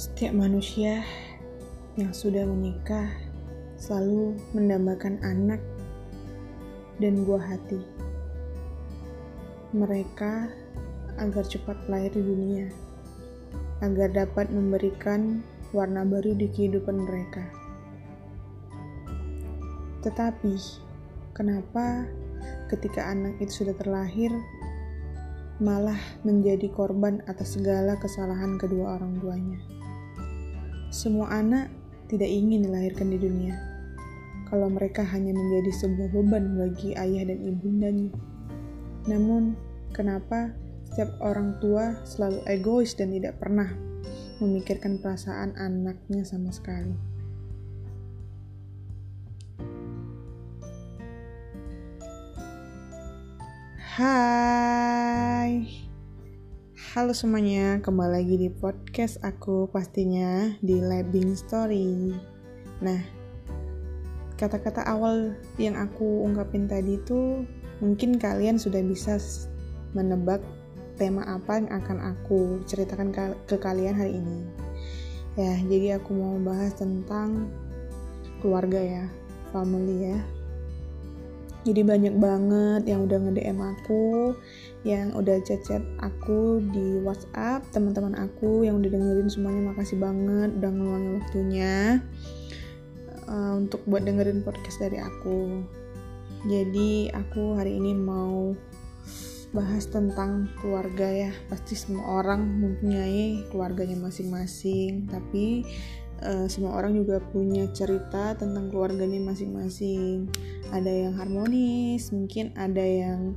Setiap manusia yang sudah menikah selalu mendambakan anak dan buah hati. Mereka agar cepat lahir di dunia, agar dapat memberikan warna baru di kehidupan mereka. Tetapi, kenapa ketika anak itu sudah terlahir, malah menjadi korban atas segala kesalahan kedua orang tuanya. Semua anak tidak ingin dilahirkan di dunia. Kalau mereka hanya menjadi sebuah beban bagi ayah dan ibundanya. Namun, kenapa setiap orang tua selalu egois dan tidak pernah memikirkan perasaan anaknya sama sekali? Hai Halo semuanya, kembali lagi di podcast aku pastinya di Labing Story. Nah, kata-kata awal yang aku ungkapin tadi itu Mungkin kalian sudah bisa menebak tema apa yang akan aku ceritakan ke kalian hari ini. Ya, jadi aku mau bahas tentang keluarga ya, family ya jadi banyak banget yang udah nge-DM aku yang udah chat-chat aku di WhatsApp teman-teman aku yang udah dengerin semuanya makasih banget udah ngeluangin waktunya uh, untuk buat dengerin podcast dari aku. Jadi aku hari ini mau bahas tentang keluarga ya. Pasti semua orang mempunyai keluarganya masing-masing tapi uh, semua orang juga punya cerita tentang keluarganya masing-masing ada yang harmonis mungkin ada yang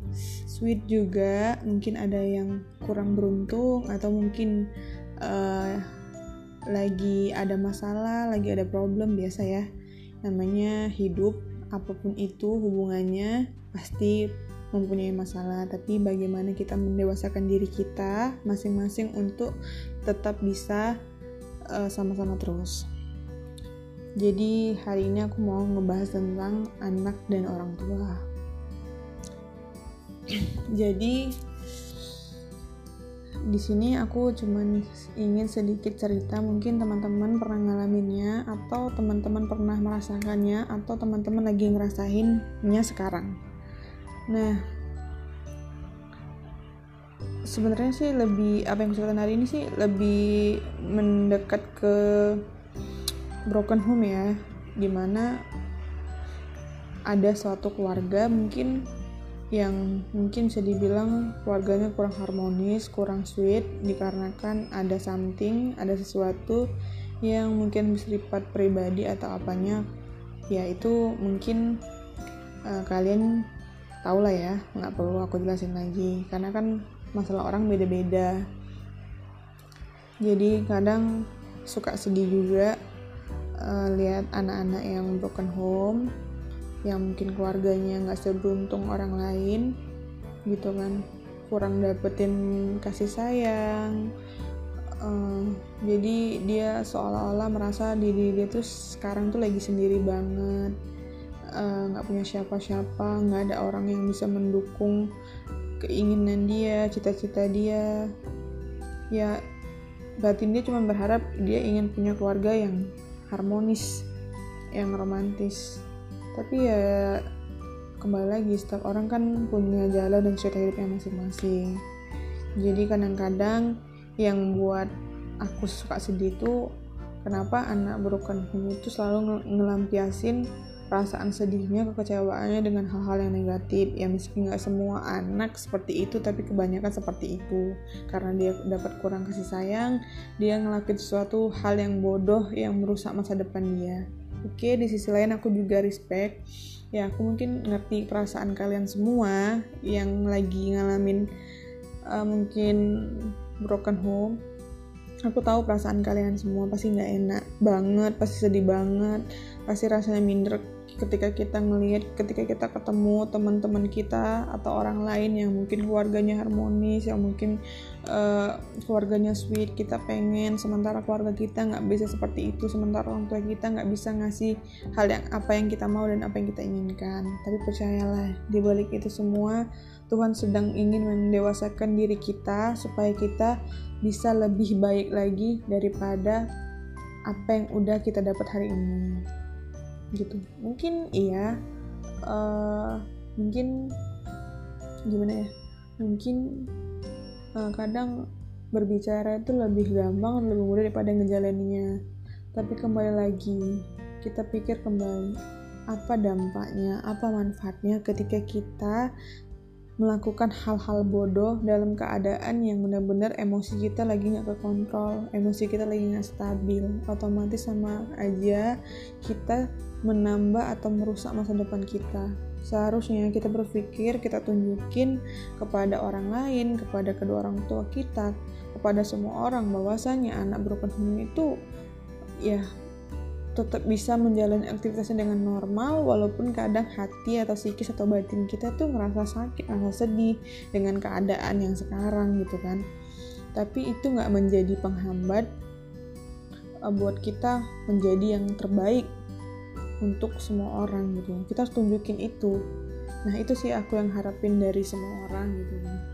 sweet juga mungkin ada yang kurang beruntung atau mungkin uh, lagi ada masalah lagi ada problem biasa ya namanya hidup apa pun itu hubungannya pasti mempunyai masalah tapi bagaimana kita mendewasakan diri kita masing-masing untuk tetap bisa Eh, sama-sama uh, terus. Jadi hari ini aku mau ngebahas tentang anak dan orang tua. Jadi di sini aku cuman ingin sedikit cerita mungkin teman-teman pernah ngalaminnya atau teman-teman pernah merasakannya atau teman-teman lagi ngerasainnya sekarang. Nah, sebenarnya sih lebih apa yang ceritakan hari ini sih lebih mendekat ke broken home ya di mana ada suatu keluarga mungkin yang mungkin bisa dibilang keluarganya kurang harmonis, kurang sweet dikarenakan ada something, ada sesuatu yang mungkin bersifat pribadi atau apanya ya itu mungkin uh, kalian tahu lah ya nggak perlu aku jelasin lagi karena kan masalah orang beda-beda. Jadi kadang suka sedih juga uh, lihat anak-anak yang broken home yang mungkin keluarganya nggak seberuntung orang lain gitu kan. Kurang dapetin kasih sayang. Uh, jadi dia seolah-olah merasa diri dia tuh sekarang tuh lagi sendiri banget. Eh, nggak uh, punya siapa-siapa nggak ada orang yang bisa mendukung keinginan dia cita-cita dia. Ya batin dia cuma berharap dia ingin punya keluarga yang harmonis yang romantis. Tapi ya kembali lagi setiap orang kan punya jalan dan cerita hidupnya masing-masing. Jadi kadang-kadang yang buat aku suka sedih tuh kenapa anak broken home itu selalu ngelampiasin perasaan sedihnya, kekecewaannya dengan hal-hal yang negatif. Ya meski nggak semua anak seperti itu, tapi kebanyakan seperti itu. Karena dia dapat kurang kasih sayang, dia ngelakuin sesuatu hal yang bodoh yang merusak masa depan dia. Oke, di sisi lain aku juga respect. Ya, aku mungkin ngerti perasaan kalian semua yang lagi ngalamin uh, mungkin broken home aku tahu perasaan kalian semua pasti nggak enak banget pasti sedih banget pasti rasanya minder ketika kita ngelihat ketika kita ketemu teman-teman kita atau orang lain yang mungkin keluarganya harmonis yang mungkin uh, keluarganya sweet kita pengen sementara keluarga kita nggak bisa seperti itu sementara orang tua kita nggak bisa ngasih hal yang apa yang kita mau dan apa yang kita inginkan. Tapi percayalah di balik itu semua Tuhan sedang ingin mendewasakan diri kita supaya kita bisa lebih baik lagi daripada apa yang udah kita dapat hari ini gitu. Mungkin iya uh, mungkin gimana ya? Mungkin uh, kadang berbicara itu lebih gampang lebih mudah daripada ngejalaninnya. Tapi kembali lagi kita pikir kembali apa dampaknya apa manfaatnya ketika kita melakukan hal-hal bodoh dalam keadaan yang benar-benar emosi kita lagi nggak kekontrol, emosi kita lagi nggak stabil, otomatis sama aja kita menambah atau merusak masa depan kita. Seharusnya kita berpikir, kita tunjukin kepada orang lain, kepada kedua orang tua kita, kepada semua orang bahwasanya anak broken home itu ya tetap bisa menjalani aktivitasnya dengan normal walaupun kadang hati atau psikis atau batin kita tuh ngerasa sakit, ngerasa sedih dengan keadaan yang sekarang gitu kan. Tapi itu nggak menjadi penghambat uh, buat kita menjadi yang terbaik untuk semua orang gitu. Kita harus tunjukin itu. Nah itu sih aku yang harapin dari semua orang gitu kan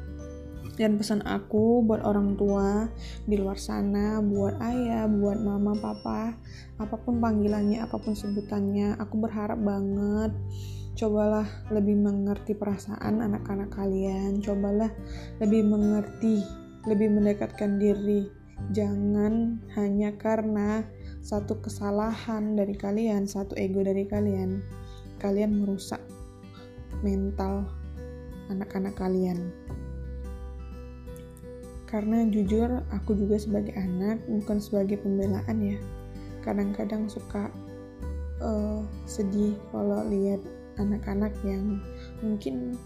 dan pesan aku buat orang tua di luar sana, buat ayah, buat mama, papa, apa pun panggilannya, apa pun sebutannya, aku berharap banget cobalah lebih mengerti perasaan anak-anak kalian, cobalah lebih mengerti, lebih mendekatkan diri. Jangan hanya karena satu kesalahan dari kalian, satu ego dari kalian, kalian merusak mental anak-anak kalian karena jujur aku juga sebagai anak bukan sebagai pembelaan ya. Kadang-kadang suka uh, sedih kalau lihat anak-anak yang mungkin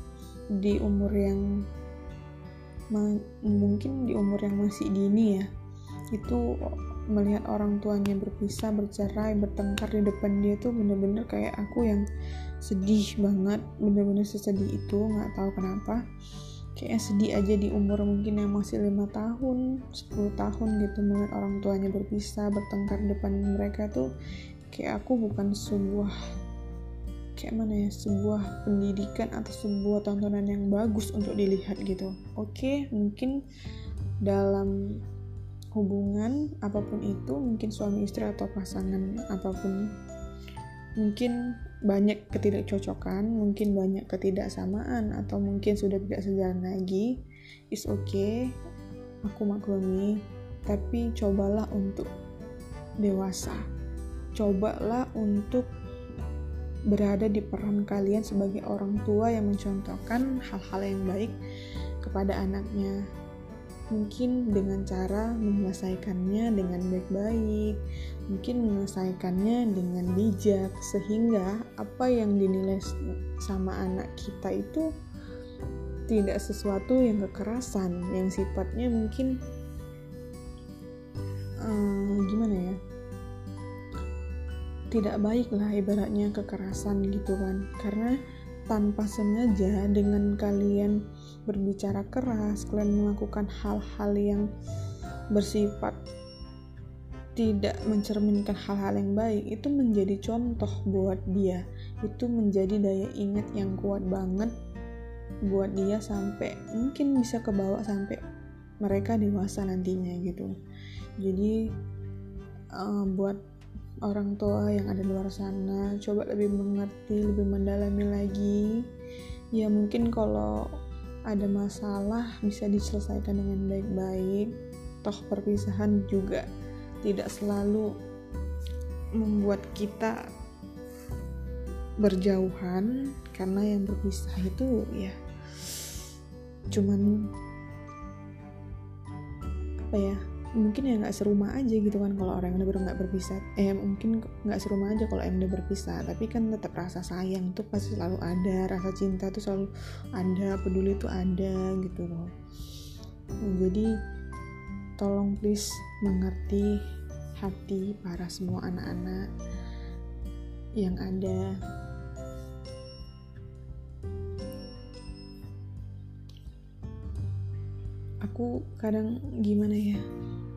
di umur yang mungkin di umur yang masih dini ya. Itu melihat orang tuanya berpisah bercerai bertengkar di depan dia tuh bener-bener kayak aku yang sedih banget bener-bener sesedih itu nggak tahu kenapa kayak sedih aja di umur mungkin yang masih lima tahun 10 tahun gitu melihat orang tuanya berpisah bertengkar depan mereka tuh kayak aku bukan sebuah kayak mana ya sebuah pendidikan atau sebuah tontonan yang bagus untuk dilihat gitu. Oke mungkin dalam hubungan apa pun itu mungkin suami istri atau pasangan apa pun mungkin banyak ketidakcocokan, mungkin banyak ketidaksamaan, atau mungkin sudah tidak sejalan lagi, is okay, aku maklumi, tapi cobalah untuk dewasa. Cobalah untuk berada di peran kalian sebagai orang tua yang mencontohkan hal-hal yang baik kepada anaknya mungkin dengan cara menyelesaikannya dengan baik-baik, mungkin menyelesaikannya dengan bijak, sehingga apa yang dinilai sama anak kita itu tidak sesuatu yang kekerasan, yang sifatnya mungkin um, gimana ya, tidak baik lah ibaratnya kekerasan gitu kan, karena tanpa sengaja dengan kalian berbicara keras, kalian melakukan hal-hal yang bersifat tidak mencerminkan hal-hal yang baik, itu menjadi contoh buat dia. Itu menjadi daya ingat yang kuat banget buat dia sampai mungkin bisa kebawa sampai mereka dewasa nantinya gitu. Jadi uh, buat orang tua yang ada di luar sana coba lebih mengerti lebih mendalami lagi. Ya mungkin kalau ada masalah bisa diselesaikan dengan baik-baik. Toh perpisahan juga tidak selalu membuat kita berjauhan karena yang berpisah itu ya cuman apa ya mungkin ya nggak serumah aja gitu kan kalau orang udah nggak berpisah. Eh mungkin nggak serumah aja kalau yang udah berpisah. Tapi kan tetap rasa sayang tuh pasti selalu ada. Rasa cinta tuh selalu ada peduli tuh ada gitu loh. Jadi tolong please mengerti hati para semua anak-anak yang ada. Aku kadang gimana ya?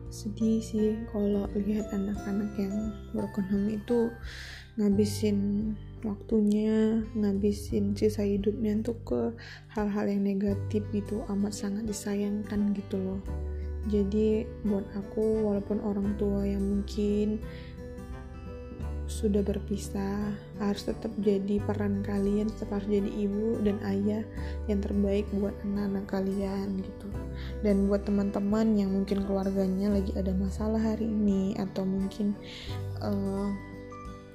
Sedih sih kalau lihat anak-anak yang broken home itu ngabisin waktunya ngabisin sisa hidupnya untuk ke hal-hal yang negatif gitu amat sangat disayangkan gitu loh. Jadi buat aku walaupun orang tua yang mungkin sudah berpisah harus tetap jadi peran kalian tetap harus jadi ibu dan ayah yang terbaik buat anak-anak kalian gitu. Dan buat teman-teman yang mungkin keluarganya lagi ada masalah hari ini atau mungkin uh,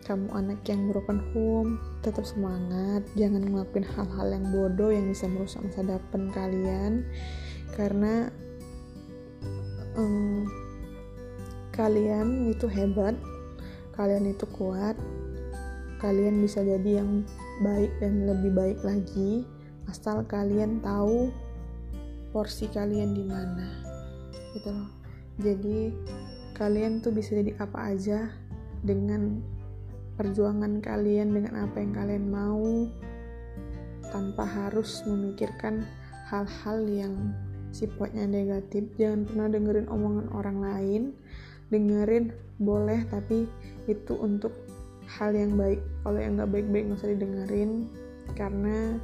kamu anak yang broken home tetap semangat jangan ngelakuin hal-hal yang bodoh yang bisa merusak masa depan kalian. Karena um, kalian itu hebat kalian itu kuat kalian bisa jadi yang baik dan lebih baik lagi asal kalian tahu porsi kalian di mana gitu loh. Jadi kalian tuh bisa jadi apa aja dengan perjuangan kalian dengan apa yang kalian mau tanpa harus memikirkan hal-hal yang sifatnya negatif. Jangan pernah dengerin omongan orang lain dengerin boleh tapi itu untuk hal yang baik. Kalau yang nggak baik-baik nggak usah didengerin karena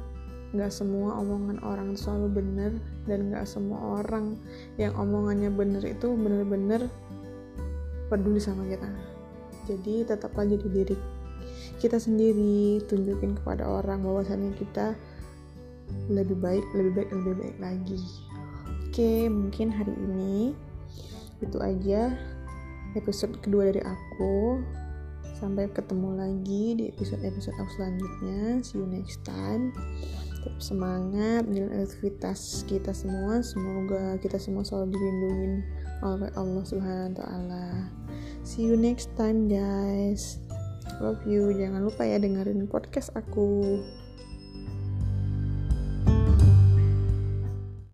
nggak semua omongan orang selalu benar dan nggak semua orang yang omongannya benar itu benar-benar peduli sama kita. Jadi tetaplah jadi diri kita sendiri tunjukin kepada orang bahwasannya kita lebih baik lebih baik lebih baik lagi. Oke mungkin hari ini itu aja episode kedua dari aku. Sampai ketemu lagi di episode-episode aku selanjutnya. See you next time. Tetap semangat jalan aktivitas kita semua. Semoga kita semua selalu dilindungi oleh Allah Subhanahu wa taala. See you next time guys. Love you. Jangan lupa ya dengerin podcast aku